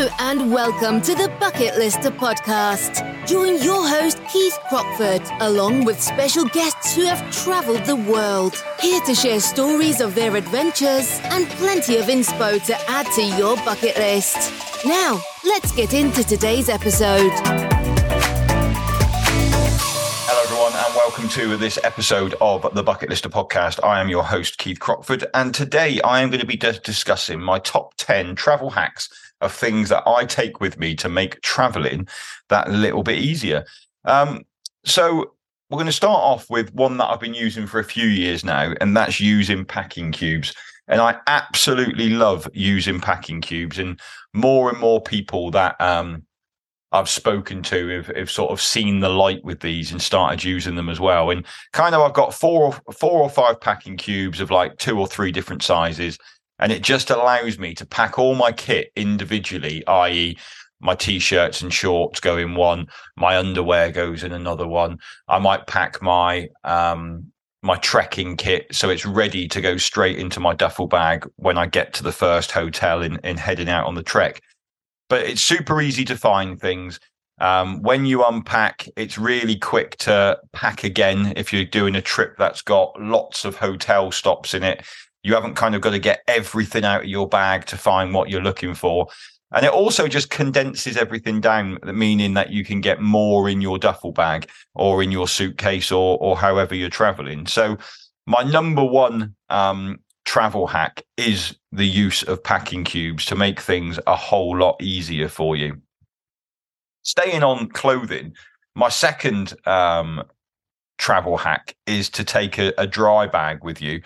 And welcome to the Bucket Lister podcast. Join your host Keith Crockford along with special guests who have travelled the world, here to share stories of their adventures and plenty of inspo to add to your bucket list. Now, let's get into today's episode. Hello, everyone, and welcome to this episode of the Bucket Lister podcast. I am your host, Keith Crockford, and today I am going to be discussing my top 10 travel hacks of things that I take with me to make traveling that little bit easier. Um, so we're going to start off with one that I've been using for a few years now, and that's using packing cubes. And I absolutely love using packing cubes, and more and more people that um, I've spoken to have, have sort of seen the light with these and started using them as well. And kind of, I've got four or four or five packing cubes of like two or three different sizes and it just allows me to pack all my kit individually, i.e., my t-shirts and shorts go in one, my underwear goes in another one. I might pack my um, my trekking kit so it's ready to go straight into my duffel bag when I get to the first hotel in, in heading out on the trek. But it's super easy to find things. Um, when you unpack, it's really quick to pack again if you're doing a trip that's got lots of hotel stops in it you haven't kind of got to get everything out of your bag to find what you're looking for. And it also just condenses everything down, meaning that you can get more in your duffel bag or in your suitcase or or however you're traveling. So my number one um, travel hack is the use of packing cubes to make things a whole lot easier for you. Staying on clothing, my second um, travel hack is to take a, a dry bag with you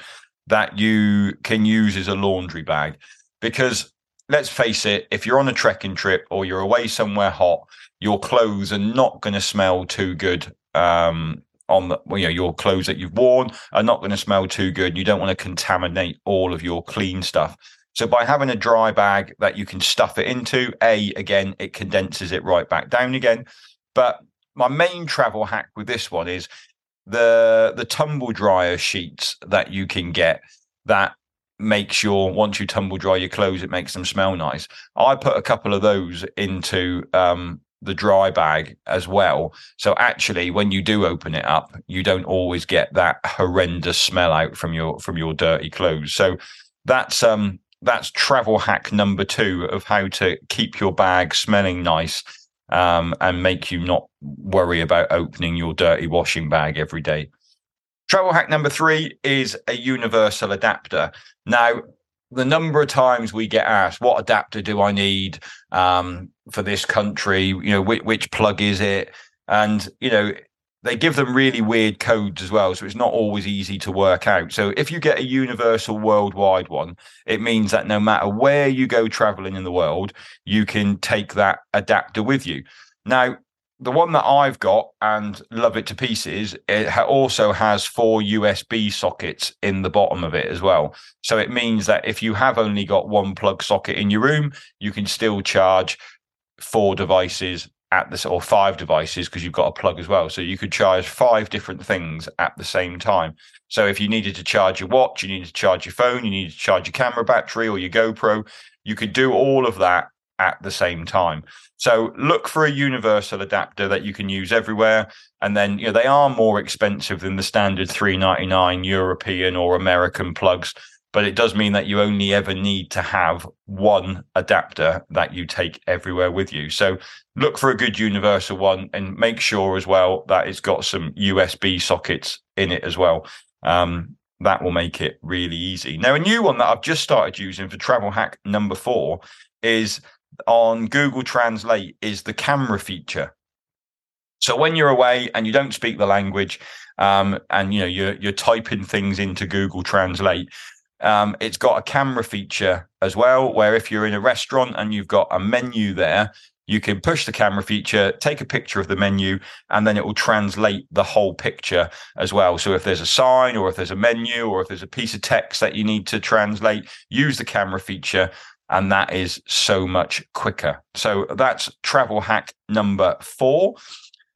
that you can use as a laundry bag. Because let's face it, if you're on a trekking trip or you're away somewhere hot, your clothes are not going to smell too good. Um, on the, you know, your clothes that you've worn are not going to smell too good. You don't want to contaminate all of your clean stuff. So by having a dry bag that you can stuff it into, a again, it condenses it right back down again. But my main travel hack with this one is the the tumble dryer sheets that you can get that makes your once you tumble dry your clothes it makes them smell nice. I put a couple of those into um, the dry bag as well. So actually when you do open it up you don't always get that horrendous smell out from your from your dirty clothes. So that's um that's travel hack number 2 of how to keep your bag smelling nice um, and make you not worry about opening your dirty washing bag every day. Travel hack number three is a universal adapter. Now, the number of times we get asked, what adapter do I need um, for this country? You know, which, which plug is it? And, you know, they give them really weird codes as well. So it's not always easy to work out. So if you get a universal worldwide one, it means that no matter where you go traveling in the world, you can take that adapter with you. Now, the one that I've got and love it to pieces, it also has four USB sockets in the bottom of it as well. So it means that if you have only got one plug socket in your room, you can still charge four devices at this or five devices because you've got a plug as well. So you could charge five different things at the same time. So if you needed to charge your watch, you needed to charge your phone, you needed to charge your camera battery or your GoPro, you could do all of that at the same time. So look for a universal adapter that you can use everywhere. And then you know they are more expensive than the standard 399 European or American plugs but it does mean that you only ever need to have one adapter that you take everywhere with you. So look for a good universal one and make sure as well that it's got some USB sockets in it as well. Um, that will make it really easy. Now, a new one that I've just started using for travel hack number four is on Google Translate is the camera feature. So when you're away and you don't speak the language, um, and you know you're you're typing things into Google Translate, um, it's got a camera feature as well, where if you're in a restaurant and you've got a menu there, you can push the camera feature, take a picture of the menu, and then it will translate the whole picture as well. So if there's a sign or if there's a menu or if there's a piece of text that you need to translate, use the camera feature. And that is so much quicker. So that's travel hack number four.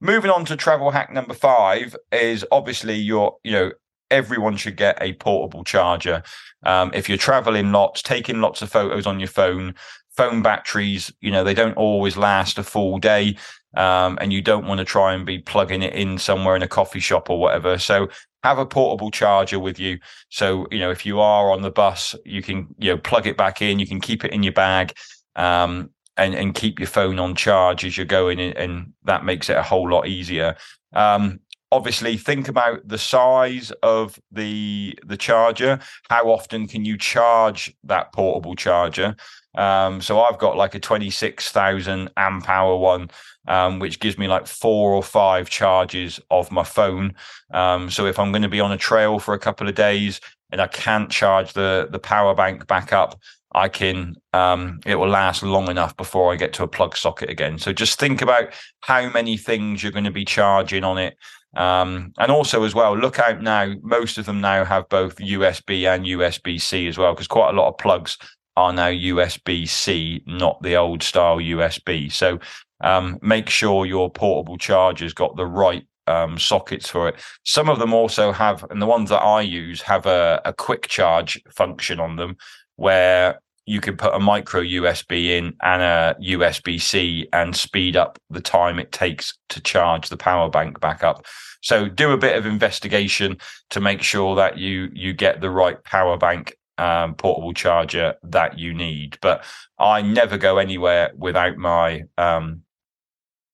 Moving on to travel hack number five is obviously your, you know, everyone should get a portable charger. Um, if you're traveling lots, taking lots of photos on your phone, phone batteries, you know, they don't always last a full day. Um, and you don't want to try and be plugging it in somewhere in a coffee shop or whatever. So have a portable charger with you. So, you know, if you are on the bus, you can, you know, plug it back in, you can keep it in your bag. Um, and, and keep your phone on charge as you're going, and that makes it a whole lot easier. Um, obviously think about the size of the the charger how often can you charge that portable charger um, so i've got like a 26000 amp hour one um, which gives me like four or five charges of my phone um, so if i'm going to be on a trail for a couple of days and i can't charge the the power bank back up I can um, it will last long enough before I get to a plug socket again. So just think about how many things you're going to be charging on it. Um, and also as well, look out now. Most of them now have both USB and USB C as well, because quite a lot of plugs are now USB C, not the old style USB. So um, make sure your portable charger's got the right um, sockets for it. Some of them also have, and the ones that I use have a, a quick charge function on them, where you could put a micro USB in and a USB C and speed up the time it takes to charge the power bank back up. So do a bit of investigation to make sure that you you get the right power bank um, portable charger that you need. But I never go anywhere without my um,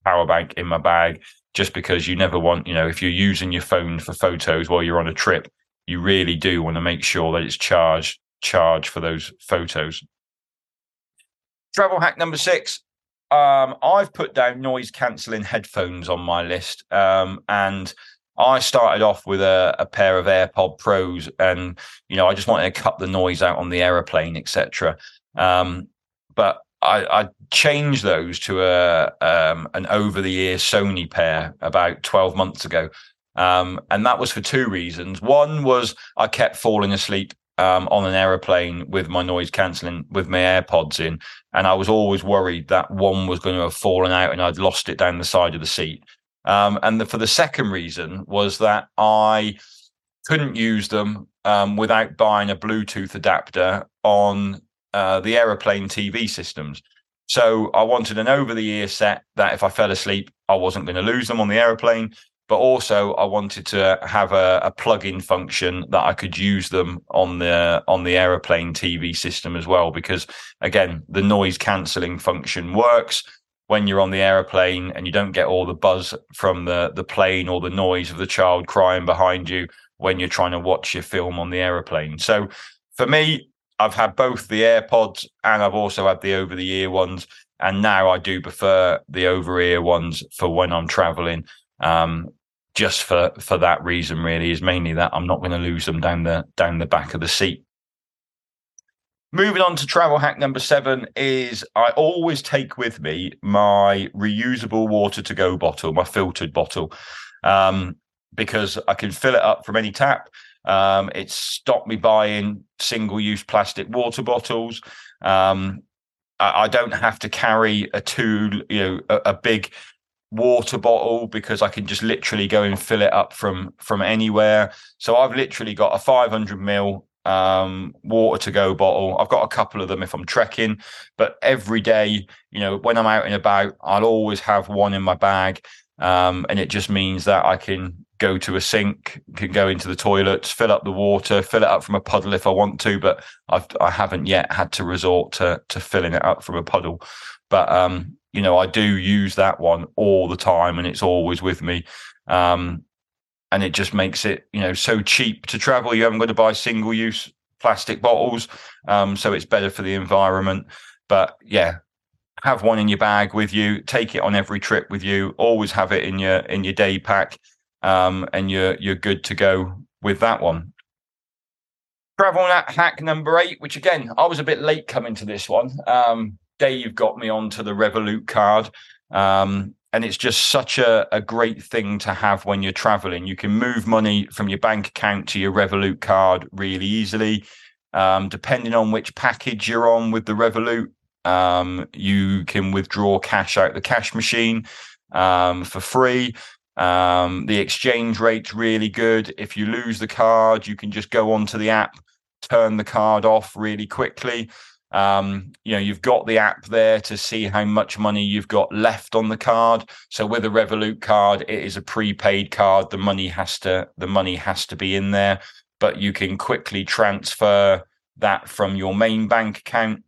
power bank in my bag, just because you never want, you know, if you're using your phone for photos while you're on a trip, you really do want to make sure that it's charged charge for those photos. Travel hack number six. Um, I've put down noise cancelling headphones on my list. Um, and I started off with a, a, pair of AirPod Pros, and you know, I just wanted to cut the noise out on the aeroplane, etc. Um, but I, I, changed those to a um, an over the ear Sony pair about twelve months ago, um, and that was for two reasons. One was I kept falling asleep um, on an aeroplane with my noise cancelling with my AirPods in, and I was always worried that one was going to have fallen out and I'd lost it down the side of the seat. Um, and the, for the second reason was that I couldn't use them um, without buying a Bluetooth adapter on uh, the aeroplane TV systems. So I wanted an over the ear set that if I fell asleep, I wasn't going to lose them on the aeroplane but also I wanted to have a, a plug-in function that I could use them on the on the aeroplane TV system as well. Because again, the noise cancelling function works when you're on the aeroplane and you don't get all the buzz from the the plane or the noise of the child crying behind you when you're trying to watch your film on the aeroplane. So for me, I've had both the AirPods and I've also had the over the ear ones. And now I do prefer the over ear ones for when I'm traveling um, just for for that reason really is mainly that I'm not going to lose them down the down the back of the seat. Moving on to travel hack number seven is I always take with me my reusable water to go bottle, my filtered bottle, um, because I can fill it up from any tap. Um, it's stopped me buying single use plastic water bottles. Um, I, I, don't have to carry a tool, you know, a, a big water bottle because I can just literally go and fill it up from from anywhere. So I've literally got a 500 ml um, water to go bottle. I've got a couple of them if I'm trekking, but every day, you know, when I'm out and about, I'll always have one in my bag. Um, and it just means that I can go to a sink, can go into the toilets, fill up the water, fill it up from a puddle if I want to, but I've I haven't yet had to resort to to filling it up from a puddle. But um, you know, I do use that one all the time and it's always with me. Um, and it just makes it, you know, so cheap to travel. You haven't got to buy single use plastic bottles. Um, so it's better for the environment. But yeah, have one in your bag with you, take it on every trip with you, always have it in your in your day pack. Um, and you're you're good to go with that one. Travel hack number eight, which again, I was a bit late coming to this one. Um, Dave got me onto the Revolut card. Um, and it's just such a, a great thing to have when you're traveling. You can move money from your bank account to your Revolut card really easily. Um, depending on which package you're on with the Revolut, um, you can withdraw cash out the cash machine um, for free. Um, the exchange rate's really good. If you lose the card, you can just go onto the app, turn the card off really quickly. Um, you know, you've got the app there to see how much money you've got left on the card. So with a Revolut card, it is a prepaid card. The money has to the money has to be in there, but you can quickly transfer that from your main bank account.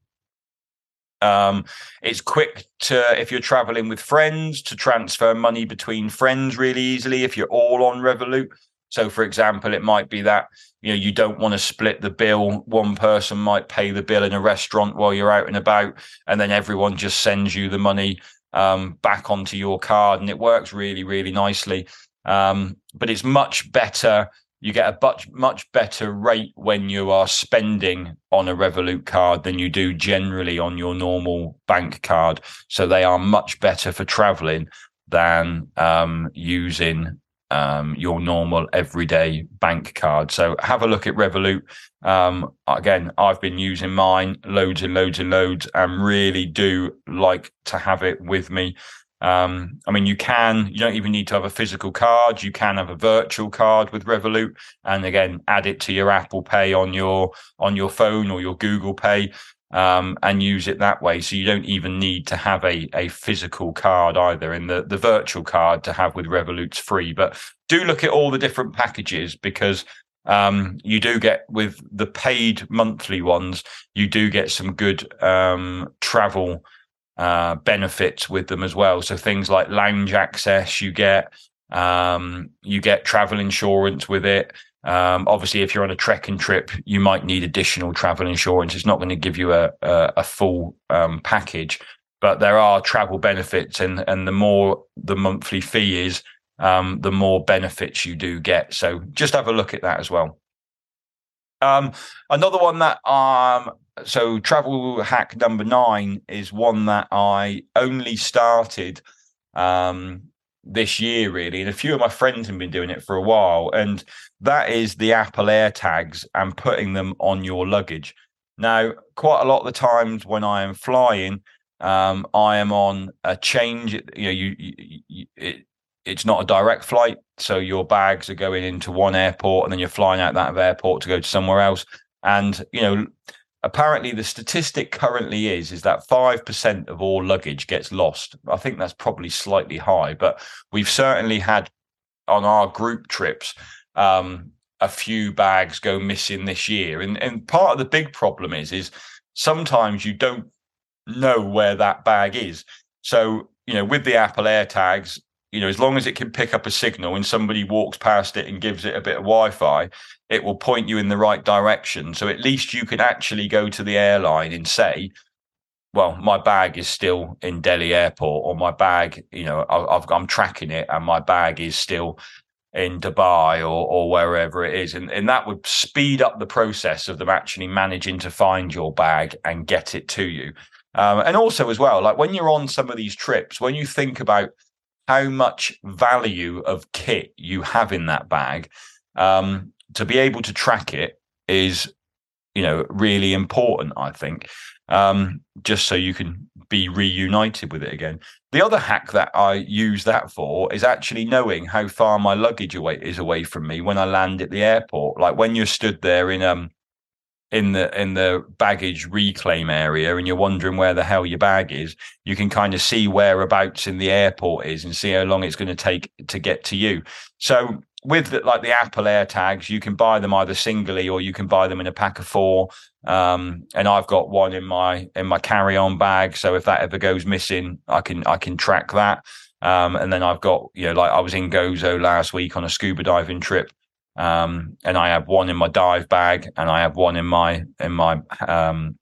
Um, it's quick to if you're traveling with friends to transfer money between friends really easily if you're all on Revolut. So, for example, it might be that you know you don't want to split the bill. One person might pay the bill in a restaurant while you're out and about, and then everyone just sends you the money um, back onto your card, and it works really, really nicely. Um, but it's much better. You get a much much better rate when you are spending on a Revolut card than you do generally on your normal bank card. So they are much better for traveling than um, using um, your normal everyday bank card. So have a look at Revolut. Um, again, I've been using mine loads and loads and loads and really do like to have it with me. Um, I mean, you can, you don't even need to have a physical card. You can have a virtual card with Revolut and again, add it to your Apple Pay on your, on your phone or your Google Pay um, and use it that way. So you don't even need to have a, a physical card either. And the, the virtual card to have with Revolut's free. But do look at all the different packages because um, you do get with the paid monthly ones, you do get some good um, travel uh, benefits with them as well. So things like lounge access, you get um, you get travel insurance with it. Um, obviously, if you're on a trekking trip, you might need additional travel insurance. It's not going to give you a a, a full um, package, but there are travel benefits, and and the more the monthly fee is, um, the more benefits you do get. So just have a look at that as well. Um, another one that um, so travel hack number nine is one that I only started um this year really and a few of my friends have been doing it for a while and that is the Apple AirTags and putting them on your luggage. Now quite a lot of the times when i am flying um, i am on a change you know you, you, you it, it's not a direct flight so your bags are going into one airport and then you're flying out that airport to go to somewhere else. And you know apparently the statistic currently is is that 5% of all luggage gets lost. I think that's probably slightly high but we've certainly had on our group trips um, a few bags go missing this year. And and part of the big problem is is sometimes you don't know where that bag is. So you know with the Apple AirTags you know as long as it can pick up a signal and somebody walks past it and gives it a bit of wi-fi it will point you in the right direction. So at least you can actually go to the airline and say, well, my bag is still in Delhi airport, or my bag, you know, i am tracking it and my bag is still in Dubai or, or wherever it is. And, and that would speed up the process of them actually managing to find your bag and get it to you. Um, and also, as well, like when you're on some of these trips, when you think about how much value of kit you have in that bag, um, to be able to track it is, you know, really important. I think, um, just so you can be reunited with it again. The other hack that I use that for is actually knowing how far my luggage away is away from me when I land at the airport. Like when you're stood there in um in the in the baggage reclaim area and you're wondering where the hell your bag is, you can kind of see whereabouts in the airport is and see how long it's going to take to get to you. So with the, like the Apple AirTags, you can buy them either singly or you can buy them in a pack of four. Um, and I've got one in my in my carry-on bag, so if that ever goes missing, I can I can track that. Um, and then I've got you know like I was in Gozo last week on a scuba diving trip, um, and I have one in my dive bag and I have one in my in my um,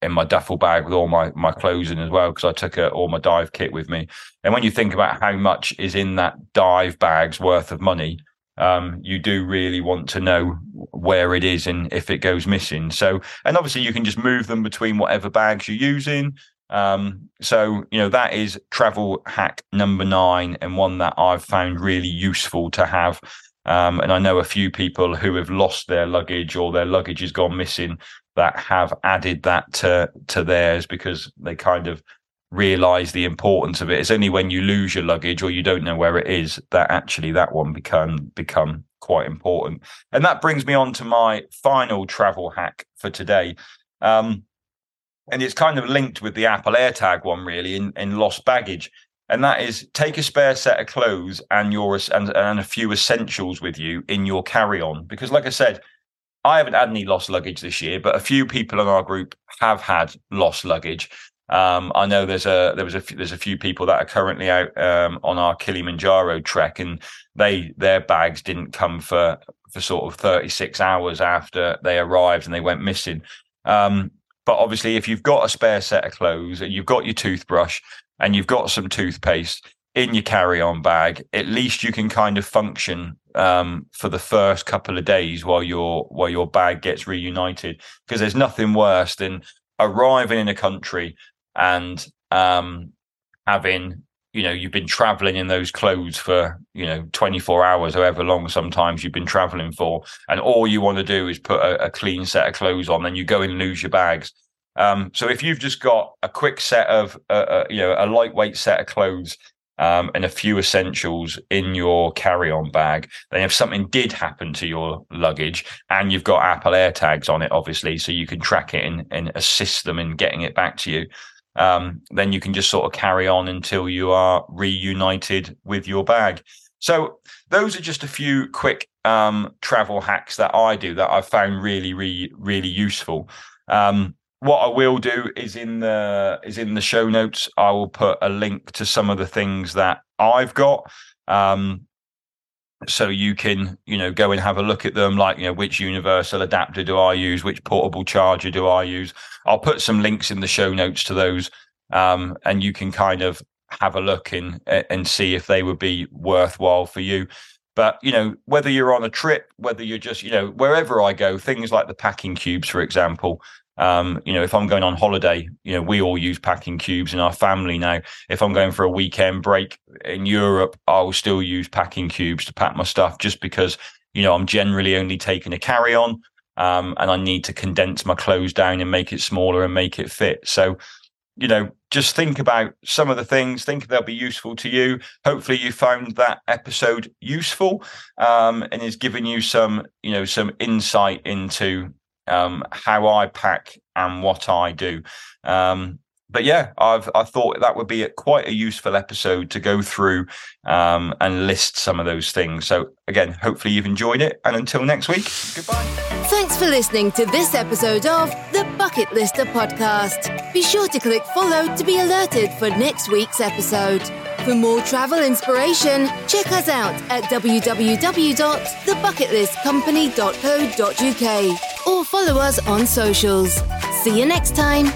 in my duffel bag with all my my clothes in as well because I took a, all my dive kit with me. And when you think about how much is in that dive bag's worth of money, um, you do really want to know where it is and if it goes missing. So, and obviously you can just move them between whatever bags you're using. Um, so, you know, that is travel hack number nine and one that I've found really useful to have. Um, and I know a few people who have lost their luggage or their luggage has gone missing that have added that to, to theirs because they kind of realize the importance of it. It's only when you lose your luggage or you don't know where it is that actually that one become become quite important. And that brings me on to my final travel hack for today. Um, and it's kind of linked with the Apple AirTag one, really, in, in lost baggage. And that is take a spare set of clothes and your and, and a few essentials with you in your carry-on. Because, like I said, I haven't had any lost luggage this year, but a few people in our group have had lost luggage. Um, I know there's a there was a there's a few people that are currently out um, on our Kilimanjaro trek, and they their bags didn't come for for sort of 36 hours after they arrived and they went missing. Um, but obviously, if you've got a spare set of clothes and you've got your toothbrush and you've got some toothpaste in your carry-on bag, at least you can kind of function um, for the first couple of days while your while your bag gets reunited. Because there's nothing worse than arriving in a country and um, having you know you've been traveling in those clothes for you know 24 hours however long sometimes you've been traveling for and all you want to do is put a, a clean set of clothes on then you go and lose your bags um, so if you've just got a quick set of uh, uh, you know a lightweight set of clothes um, and a few essentials in your carry-on bag. Then, if something did happen to your luggage, and you've got Apple AirTags on it, obviously, so you can track it and, and assist them in getting it back to you um, then you can just sort of carry on until you are reunited with your bag. So those are just a few quick um, travel hacks that I do that I've found really, really, really useful. Um, what I will do is in the is in the show notes. I will put a link to some of the things that I've got. Um, so you can you know go and have a look at them like you know which universal adapter do i use which portable charger do i use i'll put some links in the show notes to those um, and you can kind of have a look and and see if they would be worthwhile for you but you know whether you're on a trip whether you're just you know wherever i go things like the packing cubes for example um, you know, if I'm going on holiday, you know, we all use packing cubes in our family now. If I'm going for a weekend break in Europe, I'll still use packing cubes to pack my stuff just because, you know, I'm generally only taking a carry on um, and I need to condense my clothes down and make it smaller and make it fit. So, you know, just think about some of the things, think they'll be useful to you. Hopefully you found that episode useful um, and is giving you some, you know, some insight into um, how I pack and what I do. Um, but yeah, I've I thought that would be a, quite a useful episode to go through um, and list some of those things. So again, hopefully you've enjoyed it, and until next week, goodbye. Thanks for listening to this episode of the Bucket Lister podcast. Be sure to click follow to be alerted for next week's episode. For more travel inspiration, check us out at www.thebucketlistcompany.co.uk or follow us on socials. See you next time.